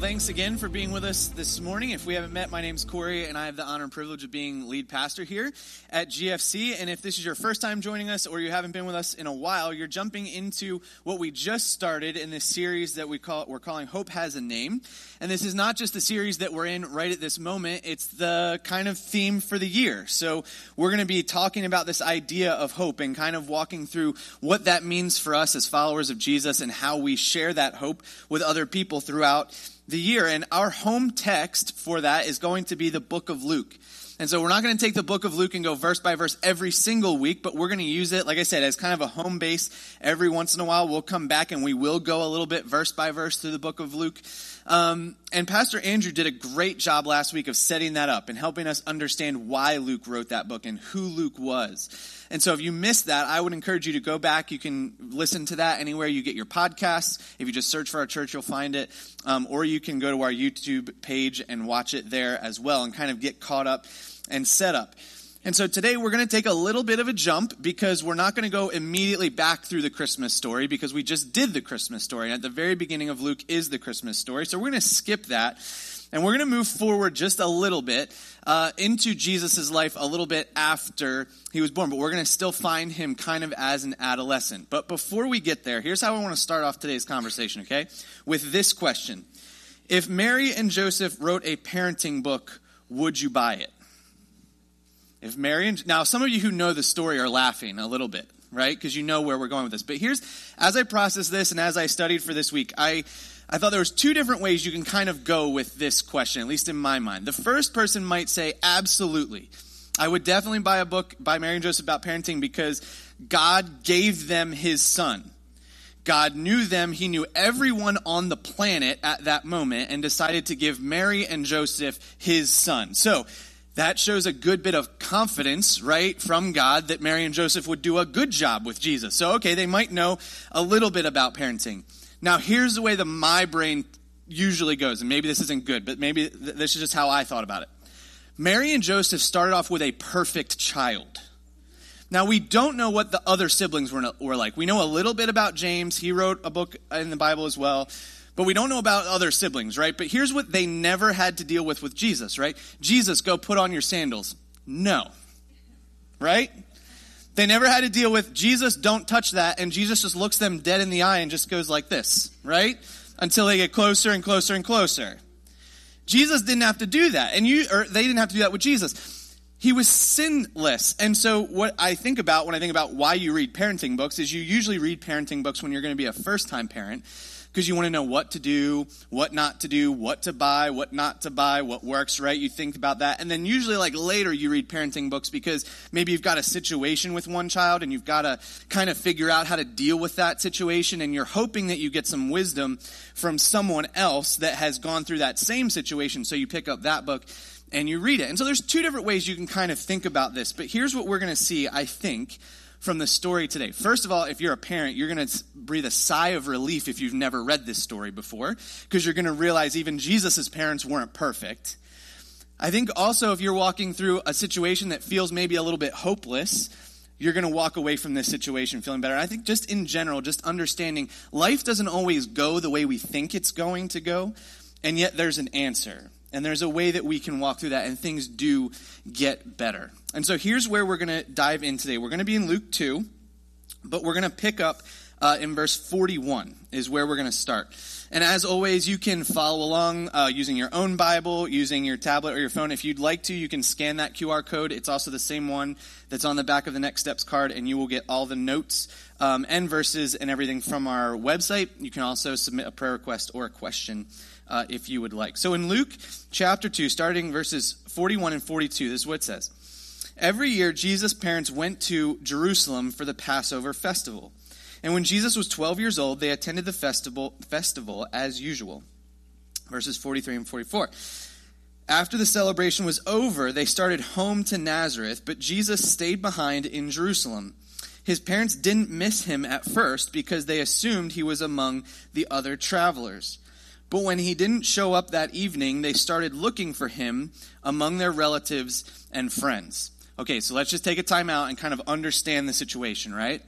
Well, thanks again for being with us this morning. If we haven't met, my name's Corey, and I have the honor and privilege of being lead pastor here at GFC. And if this is your first time joining us or you haven't been with us in a while, you're jumping into what we just started in this series that we call we're calling Hope Has a Name. And this is not just the series that we're in right at this moment, it's the kind of theme for the year. So we're going to be talking about this idea of hope and kind of walking through what that means for us as followers of Jesus and how we share that hope with other people throughout the year. And our home text for that is going to be the book of Luke. And so we're not going to take the book of Luke and go verse by verse every single week, but we're going to use it, like I said, as kind of a home base. Every once in a while, we'll come back and we will go a little bit verse by verse through the book of Luke. Um, and Pastor Andrew did a great job last week of setting that up and helping us understand why Luke wrote that book and who Luke was. And so if you missed that, I would encourage you to go back. You can listen to that anywhere you get your podcasts. If you just search for our church, you'll find it. Um, or you can go to our YouTube page and watch it there as well and kind of get caught up and set up. And so today we're going to take a little bit of a jump because we're not going to go immediately back through the Christmas story because we just did the Christmas story. And at the very beginning of Luke is the Christmas story. So we're going to skip that. And we're going to move forward just a little bit uh, into Jesus' life a little bit after he was born. But we're going to still find him kind of as an adolescent. But before we get there, here's how I want to start off today's conversation, okay? With this question If Mary and Joseph wrote a parenting book, would you buy it? If Mary and now some of you who know the story are laughing a little bit, right? Because you know where we're going with this. But here's as I process this and as I studied for this week, I I thought there was two different ways you can kind of go with this question, at least in my mind. The first person might say, absolutely. I would definitely buy a book by Mary and Joseph about parenting because God gave them his son. God knew them. He knew everyone on the planet at that moment and decided to give Mary and Joseph his son. So that shows a good bit of confidence, right, from God that Mary and Joseph would do a good job with Jesus. So, okay, they might know a little bit about parenting. Now, here's the way that my brain usually goes, and maybe this isn't good, but maybe this is just how I thought about it. Mary and Joseph started off with a perfect child. Now, we don't know what the other siblings were, were like. We know a little bit about James. He wrote a book in the Bible as well. But we don't know about other siblings, right? But here's what they never had to deal with with Jesus, right? Jesus, go put on your sandals. No. Right? They never had to deal with Jesus, don't touch that, and Jesus just looks them dead in the eye and just goes like this, right? Until they get closer and closer and closer. Jesus didn't have to do that, and you, or they didn't have to do that with Jesus. He was sinless. And so, what I think about when I think about why you read parenting books is you usually read parenting books when you're going to be a first time parent because you want to know what to do, what not to do, what to buy, what not to buy, what works, right? You think about that. And then usually like later you read parenting books because maybe you've got a situation with one child and you've got to kind of figure out how to deal with that situation and you're hoping that you get some wisdom from someone else that has gone through that same situation. So you pick up that book and you read it. And so there's two different ways you can kind of think about this. But here's what we're going to see, I think, from the story today. First of all, if you're a parent, you're going to breathe a sigh of relief if you've never read this story before, because you're going to realize even Jesus' parents weren't perfect. I think also if you're walking through a situation that feels maybe a little bit hopeless, you're going to walk away from this situation feeling better. I think just in general, just understanding life doesn't always go the way we think it's going to go, and yet there's an answer. And there's a way that we can walk through that, and things do get better. And so here's where we're going to dive in today. We're going to be in Luke 2, but we're going to pick up uh, in verse 41, is where we're going to start. And as always, you can follow along uh, using your own Bible, using your tablet or your phone. If you'd like to, you can scan that QR code. It's also the same one that's on the back of the Next Steps card, and you will get all the notes um, and verses and everything from our website. You can also submit a prayer request or a question uh, if you would like. So in Luke chapter 2, starting verses 41 and 42, this is what it says. Every year, Jesus' parents went to Jerusalem for the Passover festival. And when Jesus was 12 years old, they attended the festival, festival as usual. Verses 43 and 44. After the celebration was over, they started home to Nazareth, but Jesus stayed behind in Jerusalem. His parents didn't miss him at first because they assumed he was among the other travelers. But when he didn't show up that evening, they started looking for him among their relatives and friends. Okay, so let's just take a time out and kind of understand the situation, right?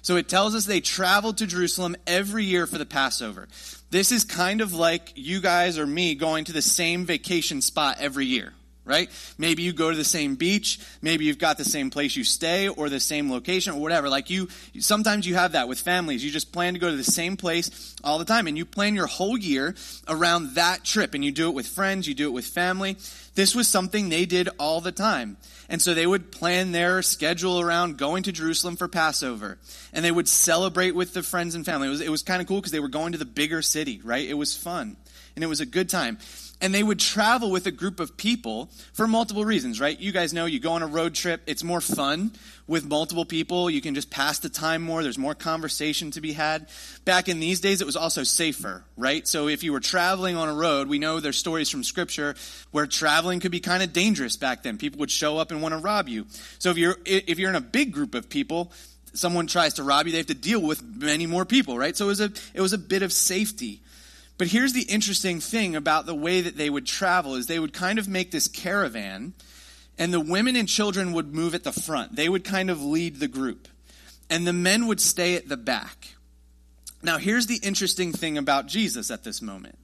So it tells us they traveled to Jerusalem every year for the Passover. This is kind of like you guys or me going to the same vacation spot every year, right? Maybe you go to the same beach, maybe you've got the same place you stay or the same location or whatever. Like you sometimes you have that with families. You just plan to go to the same place all the time and you plan your whole year around that trip and you do it with friends, you do it with family. This was something they did all the time. And so they would plan their schedule around going to Jerusalem for Passover. And they would celebrate with the friends and family. It was, it was kind of cool because they were going to the bigger city, right? It was fun. And it was a good time and they would travel with a group of people for multiple reasons, right? You guys know you go on a road trip, it's more fun with multiple people. You can just pass the time more, there's more conversation to be had. Back in these days, it was also safer, right? So if you were traveling on a road, we know there's stories from scripture where traveling could be kind of dangerous back then. People would show up and want to rob you. So if you're, if you're in a big group of people, someone tries to rob you, they have to deal with many more people, right? So it was a, it was a bit of safety. But here's the interesting thing about the way that they would travel is they would kind of make this caravan and the women and children would move at the front. They would kind of lead the group. And the men would stay at the back. Now, here's the interesting thing about Jesus at this moment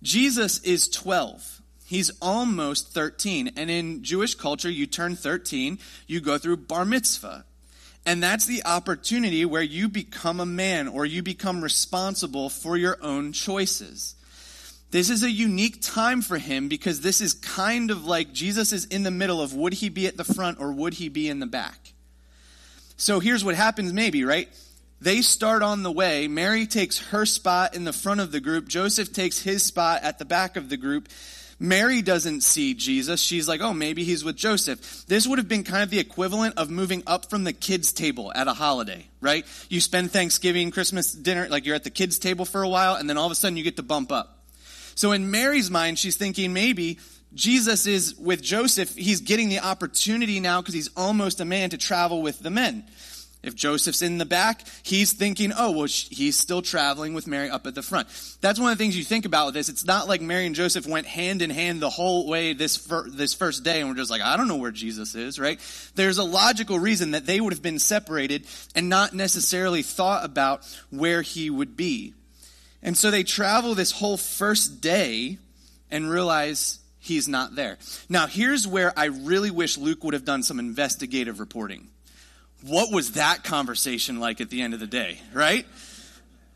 Jesus is 12. He's almost 13. And in Jewish culture, you turn 13, you go through bar mitzvah. And that's the opportunity where you become a man or you become responsible for your own choices. This is a unique time for him because this is kind of like Jesus is in the middle of would he be at the front or would he be in the back? So here's what happens maybe, right? They start on the way. Mary takes her spot in the front of the group. Joseph takes his spot at the back of the group. Mary doesn't see Jesus. She's like, oh, maybe he's with Joseph. This would have been kind of the equivalent of moving up from the kids' table at a holiday, right? You spend Thanksgiving, Christmas dinner, like you're at the kids' table for a while, and then all of a sudden you get to bump up. So in Mary's mind, she's thinking maybe Jesus is with Joseph. He's getting the opportunity now because he's almost a man to travel with the men. If Joseph's in the back, he's thinking, oh, well, he's still traveling with Mary up at the front. That's one of the things you think about with this. It's not like Mary and Joseph went hand in hand the whole way this, fir- this first day and we're just like, I don't know where Jesus is, right? There's a logical reason that they would have been separated and not necessarily thought about where he would be. And so they travel this whole first day and realize he's not there. Now, here's where I really wish Luke would have done some investigative reporting what was that conversation like at the end of the day, right?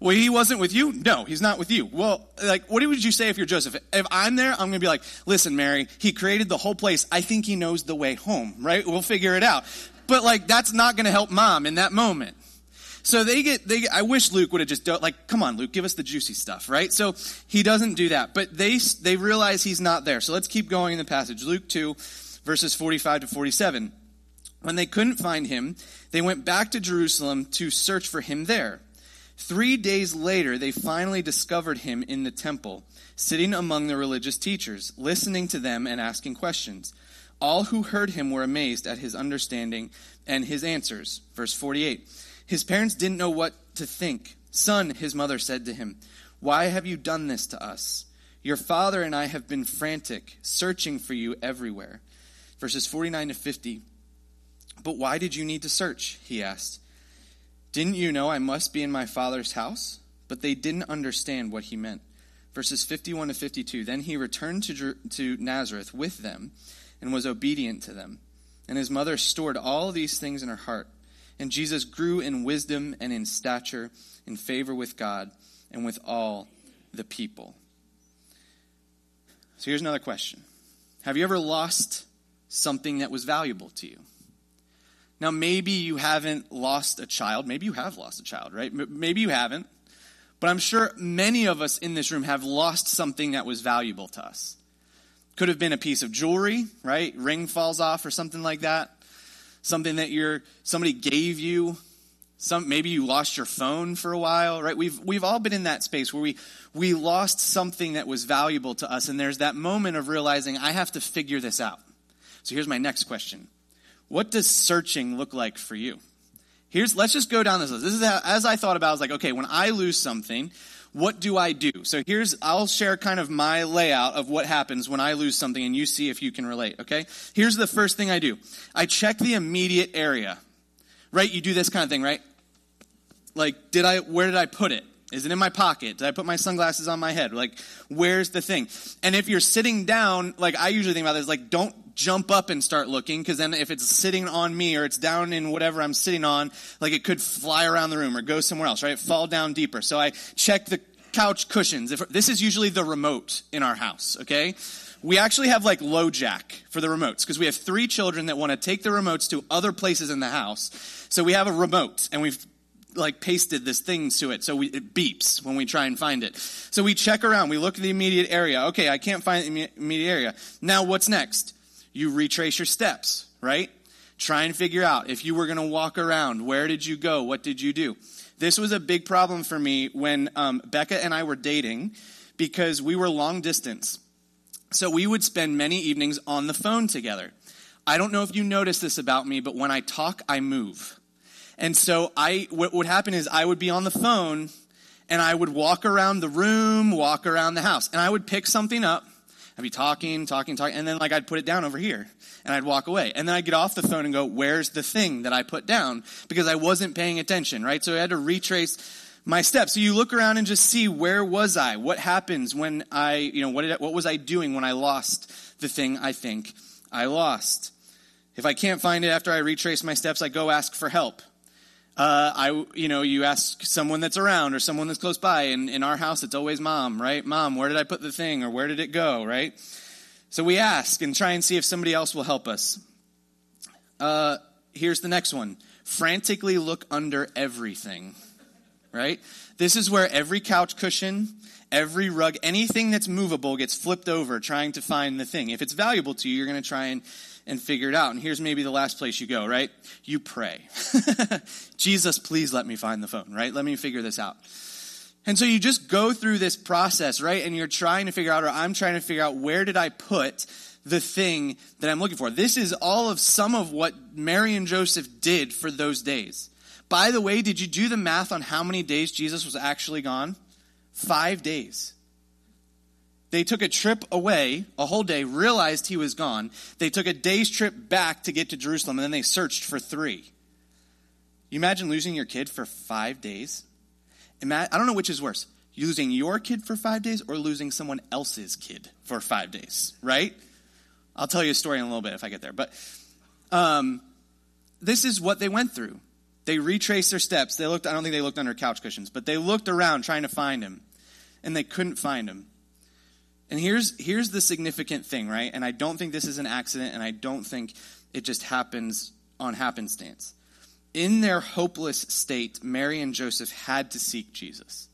Well, he wasn't with you? No, he's not with you. Well, like, what would you say if you're Joseph? If I'm there, I'm going to be like, listen, Mary, he created the whole place. I think he knows the way home, right? We'll figure it out. But like, that's not going to help mom in that moment. So they get, they I wish Luke would have just, like, come on, Luke, give us the juicy stuff, right? So he doesn't do that. But they, they realize he's not there. So let's keep going in the passage. Luke 2, verses 45 to 47. When they couldn't find him, they went back to Jerusalem to search for him there. Three days later, they finally discovered him in the temple, sitting among the religious teachers, listening to them and asking questions. All who heard him were amazed at his understanding and his answers. Verse 48. His parents didn't know what to think. Son, his mother said to him, Why have you done this to us? Your father and I have been frantic, searching for you everywhere. Verses 49 to 50. But why did you need to search? He asked. Didn't you know I must be in my father's house? But they didn't understand what he meant. Verses 51 to 52. Then he returned to, to Nazareth with them and was obedient to them. And his mother stored all these things in her heart. And Jesus grew in wisdom and in stature, in favor with God and with all the people. So here's another question Have you ever lost something that was valuable to you? Now, maybe you haven't lost a child. Maybe you have lost a child, right? Maybe you haven't. But I'm sure many of us in this room have lost something that was valuable to us. Could have been a piece of jewelry, right? Ring falls off or something like that. Something that you're, somebody gave you. Some, maybe you lost your phone for a while, right? We've, we've all been in that space where we, we lost something that was valuable to us. And there's that moment of realizing, I have to figure this out. So here's my next question what does searching look like for you? Here's, let's just go down this list. This is how, as I thought about, I was like, okay, when I lose something, what do I do? So here's, I'll share kind of my layout of what happens when I lose something and you see if you can relate, okay? Here's the first thing I do. I check the immediate area. Right? You do this kind of thing, right? Like, did I, where did I put it? Is it in my pocket? Did I put my sunglasses on my head? Like, where's the thing? And if you're sitting down, like I usually think about this, like don't jump up and start looking, because then if it's sitting on me or it's down in whatever I'm sitting on, like it could fly around the room or go somewhere else, right? Fall down deeper. So I check the couch cushions. If, this is usually the remote in our house, okay? We actually have like LoJack for the remotes because we have three children that want to take the remotes to other places in the house. So we have a remote and we've like pasted this thing to it so we, it beeps when we try and find it. So we check around, we look at the immediate area. Okay, I can't find the immediate area. Now what's next? You retrace your steps, right? Try and figure out if you were going to walk around, where did you go? What did you do? This was a big problem for me when um, Becca and I were dating because we were long distance. So we would spend many evenings on the phone together. I don't know if you notice this about me, but when I talk, I move. And so I, what would happen is I would be on the phone and I would walk around the room, walk around the house, and I would pick something up. I'd be talking, talking, talking, and then like I'd put it down over here and I'd walk away. And then I'd get off the phone and go, where's the thing that I put down? Because I wasn't paying attention, right? So I had to retrace my steps. So you look around and just see where was I? What happens when I, you know, what, did what was I doing when I lost the thing I think I lost? If I can't find it after I retrace my steps, I go ask for help uh, I, you know, you ask someone that's around or someone that's close by. And in our house, it's always mom, right? Mom, where did I put the thing or where did it go, right? So we ask and try and see if somebody else will help us. Uh, here's the next one frantically look under everything, right? This is where every couch cushion, every rug, anything that's movable gets flipped over trying to find the thing. If it's valuable to you, you're going to try and and figure it out. And here's maybe the last place you go, right? You pray. Jesus, please let me find the phone, right? Let me figure this out. And so you just go through this process, right? And you're trying to figure out, or I'm trying to figure out, where did I put the thing that I'm looking for? This is all of some of what Mary and Joseph did for those days. By the way, did you do the math on how many days Jesus was actually gone? Five days. They took a trip away, a whole day, realized he was gone. They took a day's trip back to get to Jerusalem, and then they searched for three. You imagine losing your kid for five days? I don't know which is worse losing your kid for five days or losing someone else's kid for five days, right? I'll tell you a story in a little bit if I get there. But um, this is what they went through. They retraced their steps. They looked, I don't think they looked under couch cushions, but they looked around trying to find him, and they couldn't find him. And here's, here's the significant thing, right? And I don't think this is an accident, and I don't think it just happens on happenstance. In their hopeless state, Mary and Joseph had to seek Jesus.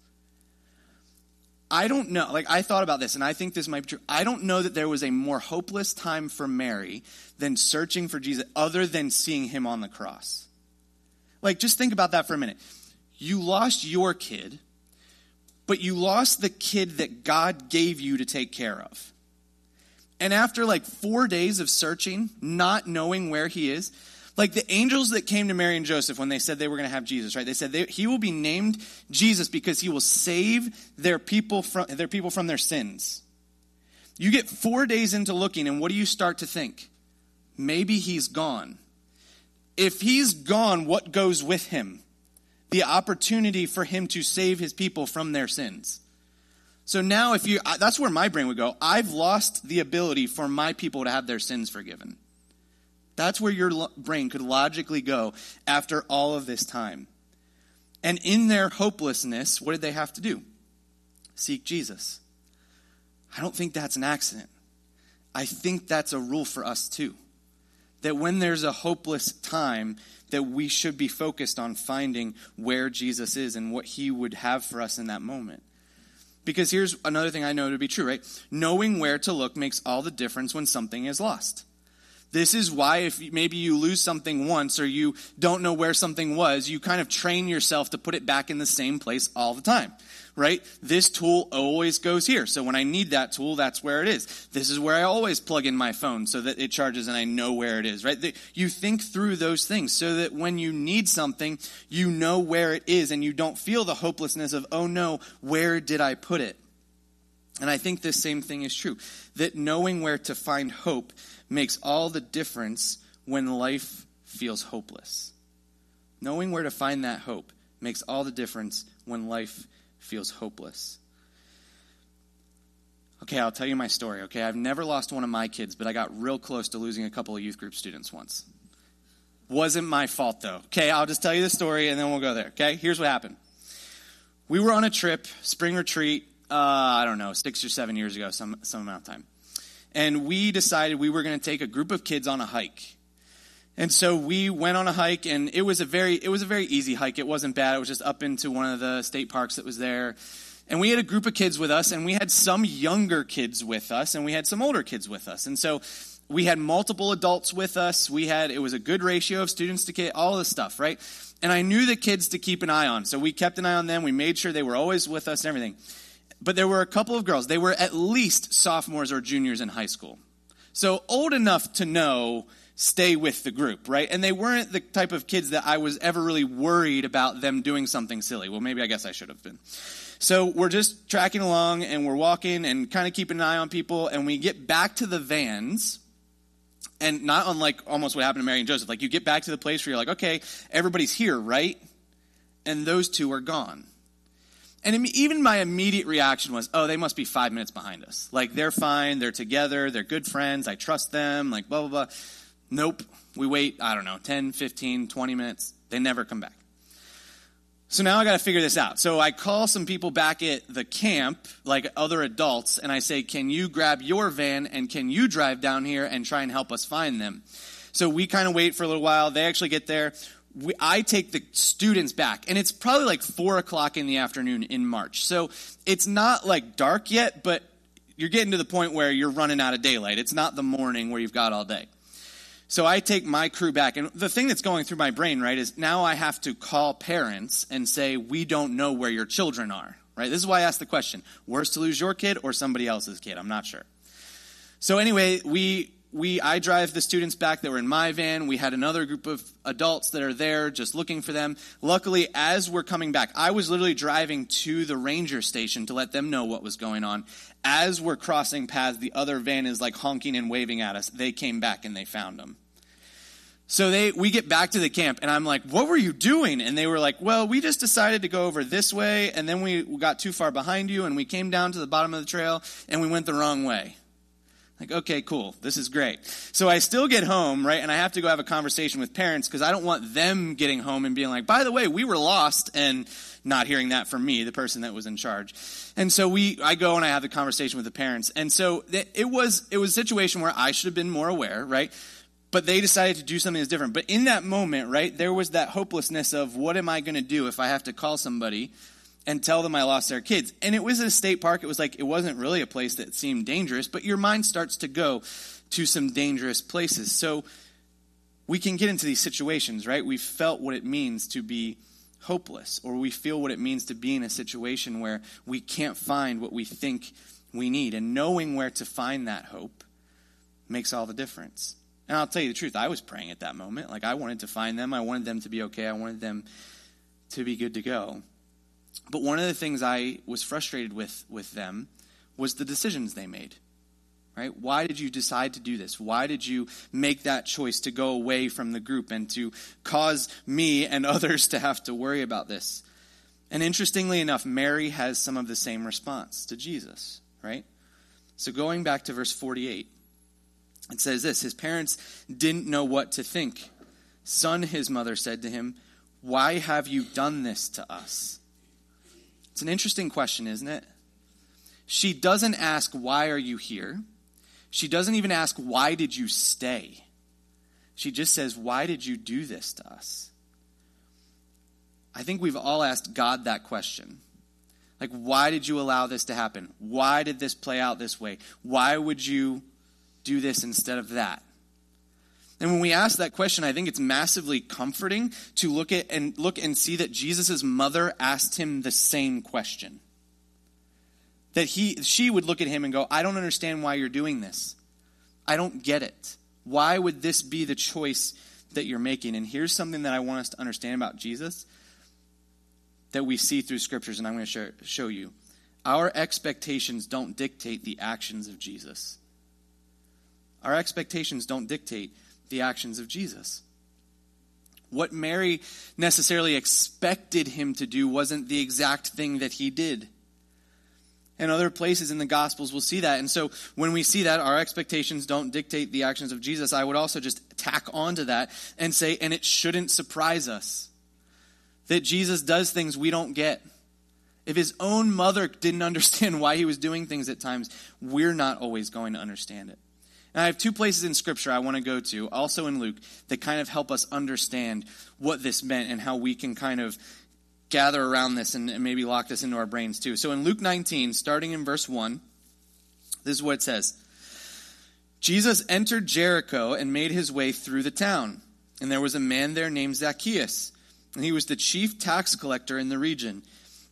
I don't know. Like, I thought about this, and I think this might be true. I don't know that there was a more hopeless time for Mary than searching for Jesus, other than seeing him on the cross. Like, just think about that for a minute. You lost your kid but you lost the kid that God gave you to take care of. And after like four days of searching, not knowing where he is, like the angels that came to Mary and Joseph when they said they were going to have Jesus, right? They said they, he will be named Jesus because he will save their people from their people from their sins. You get four days into looking, and what do you start to think? Maybe he's gone. If he's gone, what goes with him? The opportunity for him to save his people from their sins. So now, if you, that's where my brain would go. I've lost the ability for my people to have their sins forgiven. That's where your brain could logically go after all of this time. And in their hopelessness, what did they have to do? Seek Jesus. I don't think that's an accident. I think that's a rule for us too. That when there's a hopeless time, that we should be focused on finding where Jesus is and what he would have for us in that moment. Because here's another thing I know to be true, right? Knowing where to look makes all the difference when something is lost. This is why if maybe you lose something once or you don't know where something was, you kind of train yourself to put it back in the same place all the time right? This tool always goes here. So when I need that tool, that's where it is. This is where I always plug in my phone so that it charges and I know where it is, right? You think through those things so that when you need something, you know where it is and you don't feel the hopelessness of, oh no, where did I put it? And I think the same thing is true. That knowing where to find hope makes all the difference when life feels hopeless. Knowing where to find that hope makes all the difference when life feels hopeless. Okay, I'll tell you my story. Okay, I've never lost one of my kids, but I got real close to losing a couple of youth group students once. Wasn't my fault though. Okay, I'll just tell you the story and then we'll go there. Okay, here's what happened. We were on a trip, spring retreat, uh, I don't know, six or seven years ago, some, some amount of time. And we decided we were going to take a group of kids on a hike. And so we went on a hike, and it was a very it was a very easy hike. It wasn't bad. It was just up into one of the state parks that was there. And we had a group of kids with us, and we had some younger kids with us, and we had some older kids with us. And so we had multiple adults with us. We had it was a good ratio of students to kids, all this stuff, right? And I knew the kids to keep an eye on, so we kept an eye on them. We made sure they were always with us and everything. But there were a couple of girls. They were at least sophomores or juniors in high school, so old enough to know stay with the group, right? And they weren't the type of kids that I was ever really worried about them doing something silly. Well, maybe I guess I should have been. So we're just tracking along and we're walking and kind of keeping an eye on people. And we get back to the vans. And not unlike almost what happened to Mary and Joseph. Like you get back to the place where you're like, okay, everybody's here, right? And those two are gone. And even my immediate reaction was, oh, they must be five minutes behind us. Like they're fine, they're together, they're good friends, I trust them, like blah, blah, blah. Nope. We wait, I don't know, 10, 15, 20 minutes. They never come back. So now I got to figure this out. So I call some people back at the camp, like other adults, and I say, Can you grab your van and can you drive down here and try and help us find them? So we kind of wait for a little while. They actually get there. We, I take the students back, and it's probably like 4 o'clock in the afternoon in March. So it's not like dark yet, but you're getting to the point where you're running out of daylight. It's not the morning where you've got all day. So I take my crew back. And the thing that's going through my brain, right, is now I have to call parents and say, we don't know where your children are, right? This is why I asked the question worse to lose your kid or somebody else's kid? I'm not sure. So anyway, we. We, I drive the students back that were in my van. We had another group of adults that are there just looking for them. Luckily, as we're coming back, I was literally driving to the ranger station to let them know what was going on as we're crossing paths, the other van is like honking and waving at us. They came back and they found them. So they, we get back to the camp, and I'm like, "What were you doing?" And they were like, "Well, we just decided to go over this way, and then we got too far behind you, and we came down to the bottom of the trail, and we went the wrong way." Like, okay, cool, this is great. So I still get home, right, and I have to go have a conversation with parents because I don't want them getting home and being like, "By the way, we were lost," and not hearing that from me, the person that was in charge. And so we, I go and I have the conversation with the parents. And so it was, it was a situation where I should have been more aware, right? But they decided to do something that's different. But in that moment, right, there was that hopelessness of what am I going to do if I have to call somebody and tell them I lost their kids? And it was a state park. It was like, it wasn't really a place that seemed dangerous, but your mind starts to go to some dangerous places. So we can get into these situations, right? We've felt what it means to be hopeless, or we feel what it means to be in a situation where we can't find what we think we need. And knowing where to find that hope makes all the difference. And I'll tell you the truth, I was praying at that moment. Like, I wanted to find them, I wanted them to be okay, I wanted them to be good to go. But one of the things I was frustrated with with them was the decisions they made. Right? Why did you decide to do this? Why did you make that choice to go away from the group and to cause me and others to have to worry about this? And interestingly enough, Mary has some of the same response to Jesus, right? So going back to verse 48, it says this His parents didn't know what to think. Son, his mother said to him, Why have you done this to us? It's an interesting question, isn't it? She doesn't ask, Why are you here? She doesn't even ask, Why did you stay? She just says, Why did you do this to us? I think we've all asked God that question. Like, why did you allow this to happen? Why did this play out this way? Why would you do this instead of that? And when we ask that question, I think it's massively comforting to look at and look and see that Jesus' mother asked him the same question that he, she would look at him and go, I don't understand why you're doing this. I don't get it. Why would this be the choice that you're making? And here's something that I want us to understand about Jesus that we see through scriptures, and I'm going to show, show you. Our expectations don't dictate the actions of Jesus. Our expectations don't dictate the actions of Jesus. What Mary necessarily expected him to do wasn't the exact thing that he did. And other places in the Gospels we'll see that. And so when we see that, our expectations don't dictate the actions of Jesus. I would also just tack onto that and say, and it shouldn't surprise us that Jesus does things we don't get. If his own mother didn't understand why he was doing things at times, we're not always going to understand it. And I have two places in Scripture I want to go to, also in Luke, that kind of help us understand what this meant and how we can kind of gather around this and, and maybe lock this into our brains too. So in Luke 19, starting in verse 1, this is what it says Jesus entered Jericho and made his way through the town. And there was a man there named Zacchaeus, and he was the chief tax collector in the region.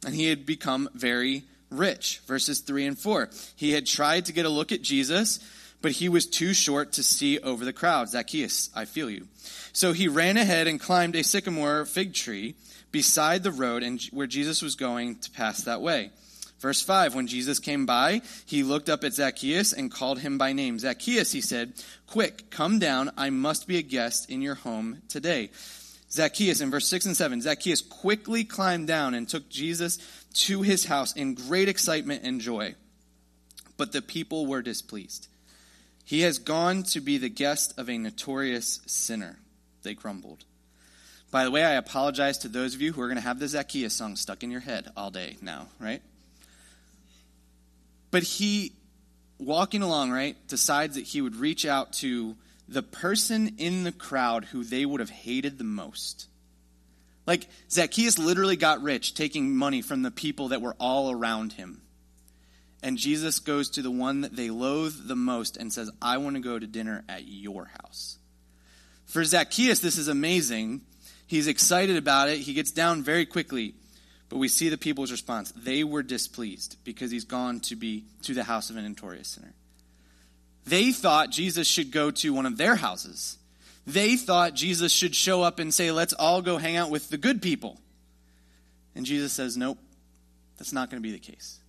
And he had become very rich. Verses 3 and 4. He had tried to get a look at Jesus but he was too short to see over the crowd. Zacchaeus, I feel you. So he ran ahead and climbed a sycamore fig tree beside the road and where Jesus was going to pass that way. Verse 5 When Jesus came by, he looked up at Zacchaeus and called him by name. Zacchaeus, he said, Quick, come down. I must be a guest in your home today. Zacchaeus, in verse 6 and 7, Zacchaeus quickly climbed down and took Jesus to his house in great excitement and joy. But the people were displeased. He has gone to be the guest of a notorious sinner, they grumbled. By the way, I apologize to those of you who are going to have the Zacchaeus song stuck in your head all day now, right? But he, walking along, right, decides that he would reach out to the person in the crowd who they would have hated the most. Like, Zacchaeus literally got rich taking money from the people that were all around him. And Jesus goes to the one that they loathe the most and says, I want to go to dinner at your house. For Zacchaeus, this is amazing. He's excited about it. He gets down very quickly. But we see the people's response. They were displeased because he's gone to be to the house of a notorious sinner. They thought Jesus should go to one of their houses. They thought Jesus should show up and say, Let's all go hang out with the good people. And Jesus says, Nope, that's not going to be the case.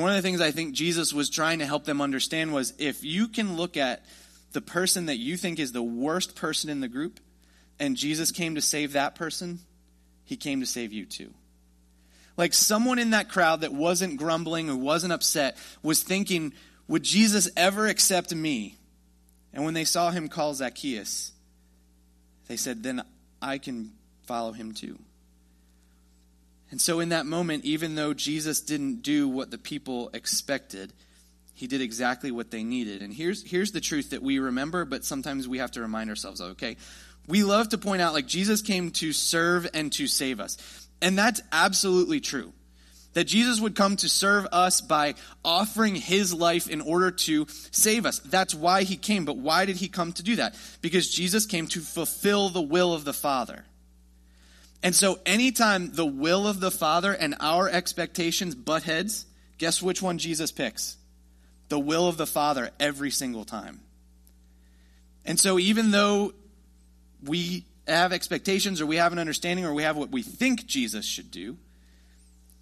One of the things I think Jesus was trying to help them understand was if you can look at the person that you think is the worst person in the group, and Jesus came to save that person, he came to save you too. Like someone in that crowd that wasn't grumbling or wasn't upset was thinking, would Jesus ever accept me? And when they saw him call Zacchaeus, they said, then I can follow him too. And so, in that moment, even though Jesus didn't do what the people expected, he did exactly what they needed. And here's, here's the truth that we remember, but sometimes we have to remind ourselves of, okay? We love to point out, like, Jesus came to serve and to save us. And that's absolutely true. That Jesus would come to serve us by offering his life in order to save us. That's why he came. But why did he come to do that? Because Jesus came to fulfill the will of the Father. And so, anytime the will of the Father and our expectations butt heads, guess which one Jesus picks? The will of the Father every single time. And so, even though we have expectations or we have an understanding or we have what we think Jesus should do,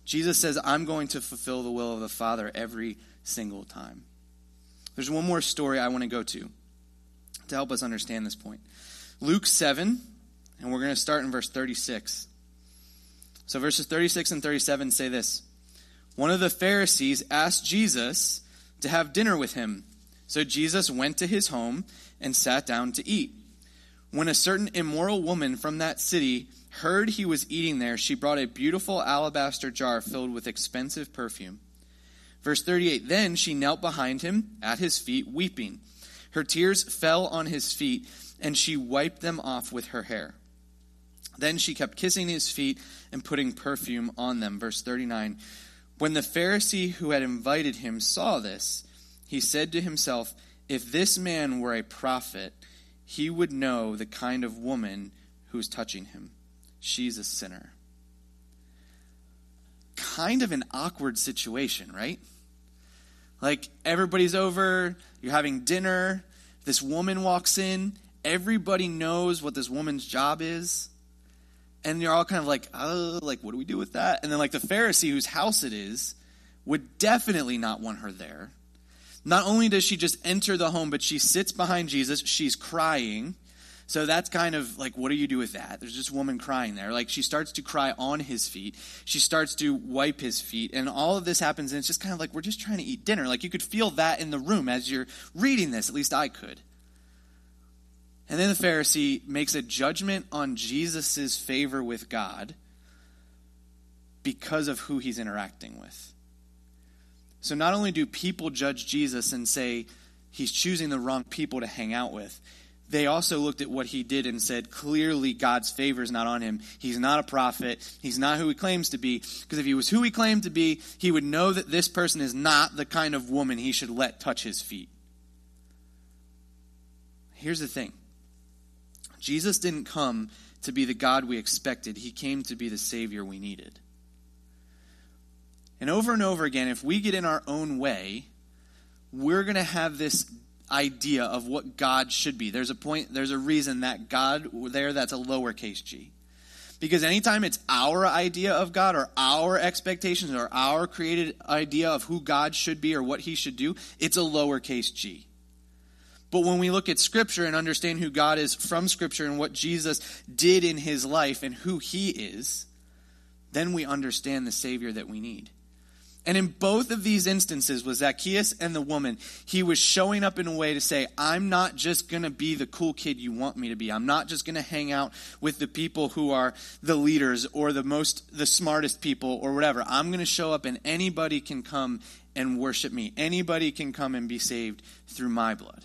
Jesus says, I'm going to fulfill the will of the Father every single time. There's one more story I want to go to to help us understand this point. Luke 7, and we're going to start in verse 36. So verses 36 and 37 say this One of the Pharisees asked Jesus to have dinner with him. So Jesus went to his home and sat down to eat. When a certain immoral woman from that city heard he was eating there, she brought a beautiful alabaster jar filled with expensive perfume. Verse 38 Then she knelt behind him at his feet, weeping. Her tears fell on his feet, and she wiped them off with her hair. Then she kept kissing his feet and putting perfume on them. Verse 39 When the Pharisee who had invited him saw this, he said to himself, If this man were a prophet, he would know the kind of woman who's touching him. She's a sinner. Kind of an awkward situation, right? Like everybody's over, you're having dinner, this woman walks in, everybody knows what this woman's job is and you're all kind of like, oh, like, what do we do with that? And then, like, the Pharisee whose house it is would definitely not want her there. Not only does she just enter the home, but she sits behind Jesus. She's crying. So that's kind of like, what do you do with that? There's a woman crying there. Like, she starts to cry on his feet. She starts to wipe his feet. And all of this happens, and it's just kind of like, we're just trying to eat dinner. Like, you could feel that in the room as you're reading this. At least I could. And then the Pharisee makes a judgment on Jesus' favor with God because of who he's interacting with. So not only do people judge Jesus and say he's choosing the wrong people to hang out with, they also looked at what he did and said, clearly God's favor is not on him. He's not a prophet. He's not who he claims to be. Because if he was who he claimed to be, he would know that this person is not the kind of woman he should let touch his feet. Here's the thing Jesus didn't come to be the God we expected, He came to be the Savior we needed. And over and over again, if we get in our own way, we're going to have this idea of what God should be. There's a point, there's a reason that God there, that's a lowercase g. Because anytime it's our idea of God or our expectations or our created idea of who God should be or what he should do, it's a lowercase g. But when we look at Scripture and understand who God is from Scripture and what Jesus did in his life and who he is, then we understand the Savior that we need. And in both of these instances, with Zacchaeus and the woman, he was showing up in a way to say, I'm not just going to be the cool kid you want me to be. I'm not just going to hang out with the people who are the leaders or the most, the smartest people or whatever. I'm going to show up and anybody can come and worship me. Anybody can come and be saved through my blood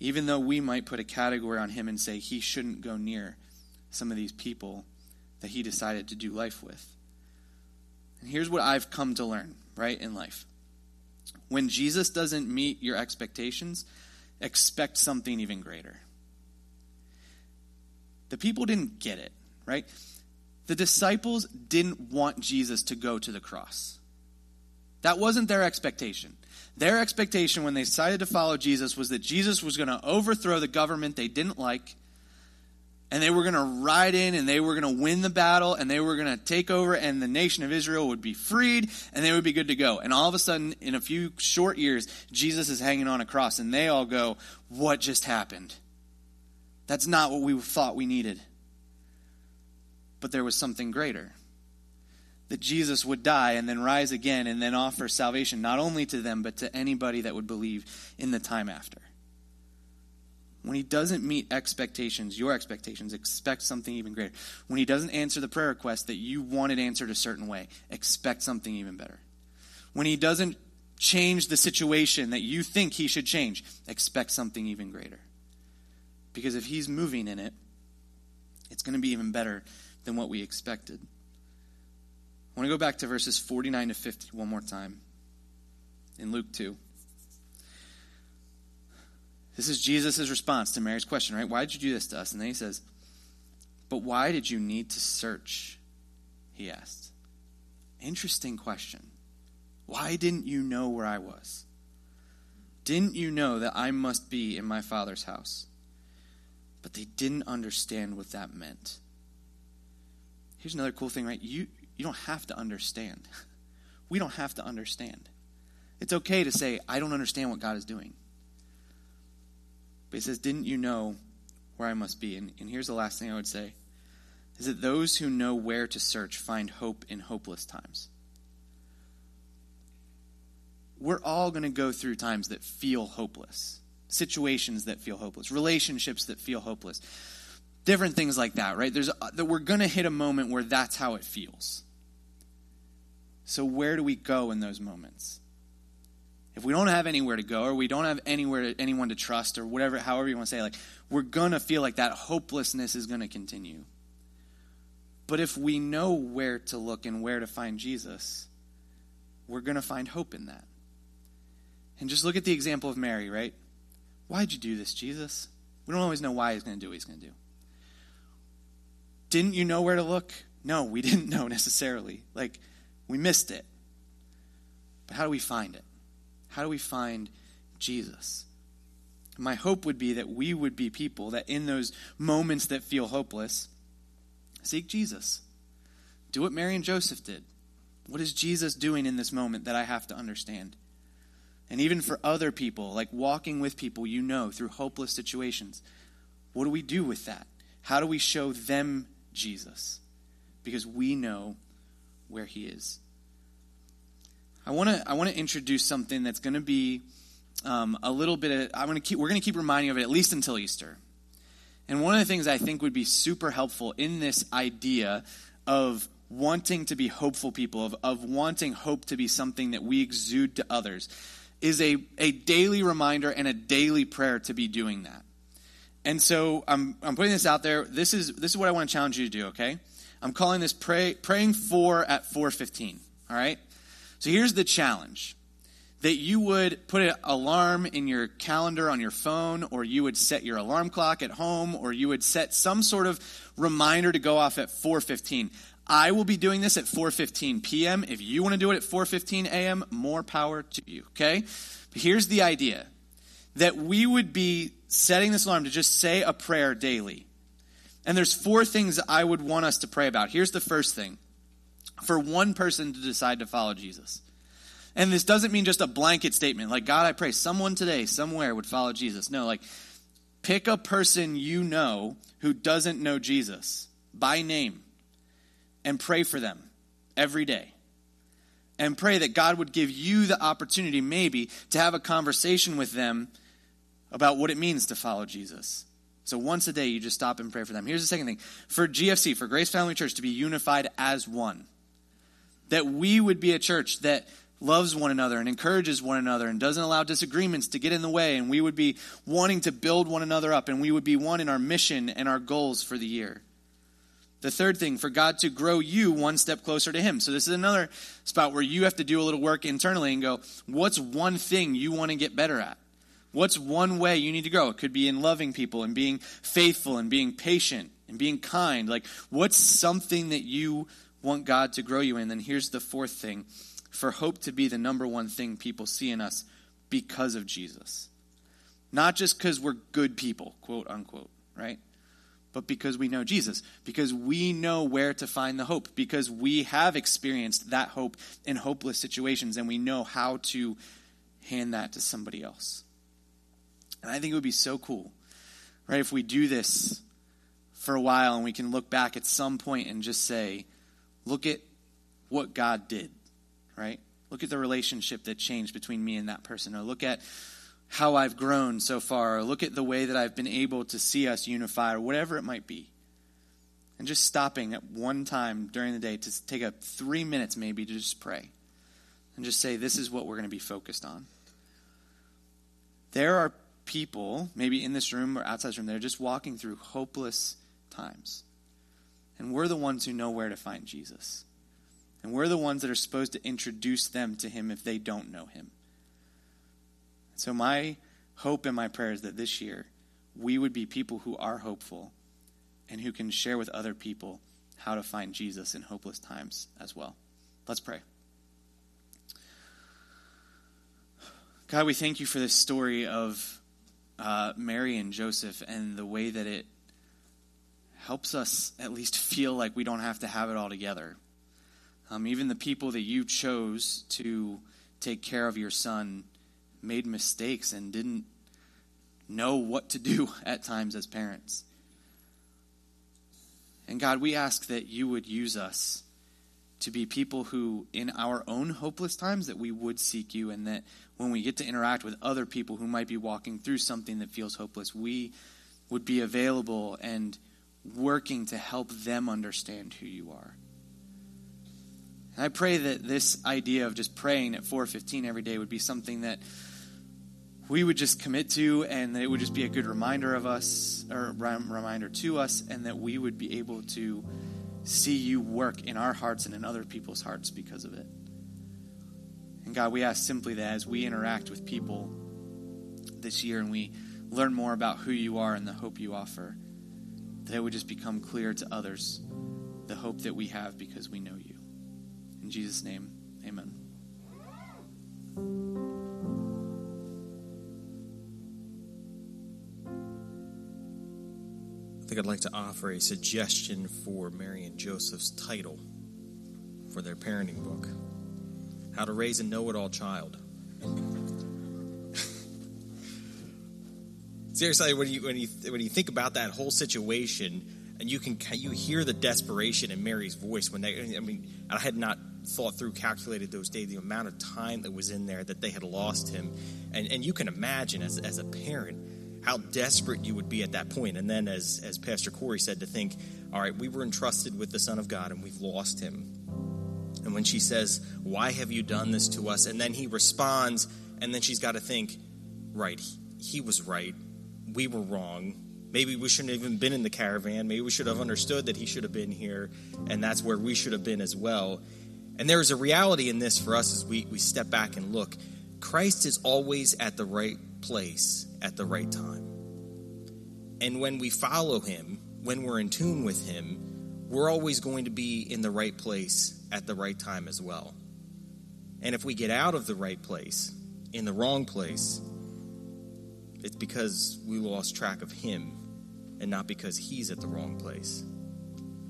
even though we might put a category on him and say he shouldn't go near some of these people that he decided to do life with. And here's what I've come to learn, right, in life. When Jesus doesn't meet your expectations, expect something even greater. The people didn't get it, right? The disciples didn't want Jesus to go to the cross. That wasn't their expectation. Their expectation when they decided to follow Jesus was that Jesus was going to overthrow the government they didn't like, and they were going to ride in and they were going to win the battle and they were going to take over, and the nation of Israel would be freed and they would be good to go. And all of a sudden, in a few short years, Jesus is hanging on a cross, and they all go, What just happened? That's not what we thought we needed. But there was something greater that Jesus would die and then rise again and then offer salvation not only to them, but to anybody that would believe in the time after. When he doesn't meet expectations, your expectations, expect something even greater. When he doesn't answer the prayer request that you wanted answered a certain way, expect something even better. When he doesn't change the situation that you think he should change, expect something even greater. Because if he's moving in it, it's going to be even better than what we expected. I want to go back to verses 49 to 50 one more time in Luke 2. This is Jesus' response to Mary's question, right? Why did you do this to us? And then he says, But why did you need to search? He asked. Interesting question. Why didn't you know where I was? Didn't you know that I must be in my Father's house? But they didn't understand what that meant. Here's another cool thing, right? You, you don't have to understand. We don't have to understand. It's okay to say, I don't understand what God is doing. But he says, Didn't you know where I must be? And, and here's the last thing I would say is that those who know where to search find hope in hopeless times. We're all going to go through times that feel hopeless, situations that feel hopeless, relationships that feel hopeless, different things like that, right? There's that we're going to hit a moment where that's how it feels. So, where do we go in those moments? If we don't have anywhere to go, or we don't have anywhere to, anyone to trust, or whatever, however you want to say, like we're gonna feel like that hopelessness is gonna continue. But if we know where to look and where to find Jesus, we're gonna find hope in that. And just look at the example of Mary, right? Why'd you do this, Jesus? We don't always know why he's going to do what he's going to do. Didn't you know where to look? No, we didn't know necessarily. Like, we missed it. But how do we find it? How do we find Jesus? My hope would be that we would be people that in those moments that feel hopeless, seek Jesus. Do what Mary and Joseph did. What is Jesus doing in this moment that I have to understand? And even for other people, like walking with people you know through hopeless situations, what do we do with that? How do we show them Jesus? Because we know where he is. I want to I want to introduce something that's going to be um, a little bit. Of, I'm going to keep. We're going to keep reminding of it at least until Easter. And one of the things I think would be super helpful in this idea of wanting to be hopeful people, of, of wanting hope to be something that we exude to others, is a, a daily reminder and a daily prayer to be doing that. And so I'm, I'm putting this out there. This is, this is what I want to challenge you to do, okay? I'm calling this pray, praying for at 415, all right? So here's the challenge that you would put an alarm in your calendar on your phone, or you would set your alarm clock at home, or you would set some sort of reminder to go off at 4:15. I will be doing this at 4:15 p.m. If you want to do it at 4:15 a.m., more power to you, okay? But here's the idea that we would be setting this alarm to just say a prayer daily. And there's four things I would want us to pray about. Here's the first thing. For one person to decide to follow Jesus. And this doesn't mean just a blanket statement like, God, I pray someone today, somewhere would follow Jesus. No, like, pick a person you know who doesn't know Jesus by name and pray for them every day. And pray that God would give you the opportunity, maybe, to have a conversation with them about what it means to follow Jesus. So once a day, you just stop and pray for them. Here's the second thing for GFC, for Grace Family Church, to be unified as one. That we would be a church that loves one another and encourages one another and doesn't allow disagreements to get in the way. And we would be wanting to build one another up and we would be one in our mission and our goals for the year. The third thing, for God to grow you one step closer to Him. So, this is another spot where you have to do a little work internally and go, what's one thing you want to get better at? What's one way you need to grow? It could be in loving people and being faithful and being patient and being kind. Like, what's something that you want God to grow you in? Then here's the fourth thing for hope to be the number one thing people see in us because of Jesus. Not just because we're good people, quote unquote, right? But because we know Jesus, because we know where to find the hope, because we have experienced that hope in hopeless situations and we know how to hand that to somebody else. And I think it would be so cool, right, if we do this for a while and we can look back at some point and just say, look at what God did right? Look at the relationship that changed between me and that person, or look at how I've grown so far, or look at the way that I've been able to see us unify, or whatever it might be. And just stopping at one time during the day to take up three minutes maybe to just pray and just say, This is what we're going to be focused on. There are people, maybe in this room or outside this room, that are just walking through hopeless times. And we're the ones who know where to find Jesus. And we're the ones that are supposed to introduce them to Him if they don't know Him. So, my hope and my prayer is that this year we would be people who are hopeful and who can share with other people how to find Jesus in hopeless times as well. Let's pray. God, we thank you for this story of uh, Mary and Joseph and the way that it helps us at least feel like we don't have to have it all together. Um, even the people that you chose to take care of your son made mistakes and didn't know what to do at times as parents. And God, we ask that you would use us to be people who, in our own hopeless times, that we would seek you, and that when we get to interact with other people who might be walking through something that feels hopeless, we would be available and working to help them understand who you are. And I pray that this idea of just praying at 4:15 every day would be something that we would just commit to and that it would just be a good reminder of us or reminder to us and that we would be able to see you work in our hearts and in other people's hearts because of it. And God, we ask simply that as we interact with people this year and we learn more about who you are and the hope you offer, that it would just become clear to others the hope that we have because we know you. In Jesus' name, amen. I think I'd like to offer a suggestion for Mary and Joseph's title for their parenting book How to Raise a Know It All Child. Seriously, when you, when, you, when you think about that whole situation, and you can you hear the desperation in Mary's voice when they, I mean, I had not thought through, calculated those days, the amount of time that was in there that they had lost him. And, and you can imagine as, as a parent, how desperate you would be at that point. And then, as as Pastor Corey said, to think, all right, we were entrusted with the Son of God, and we've lost him. And when she says, "Why have you done this to us?" and then he responds, and then she's got to think, right, he, was right we were wrong. Maybe we shouldn't have even been in the caravan. Maybe we should have understood that he should have been here, and that's where we should have been as well. And there is a reality in this for us as we, we step back and look. Christ is always at the right place at the right time. And when we follow him, when we're in tune with him, we're always going to be in the right place at the right time as well. And if we get out of the right place, in the wrong place, it's because we lost track of him and not because he's at the wrong place.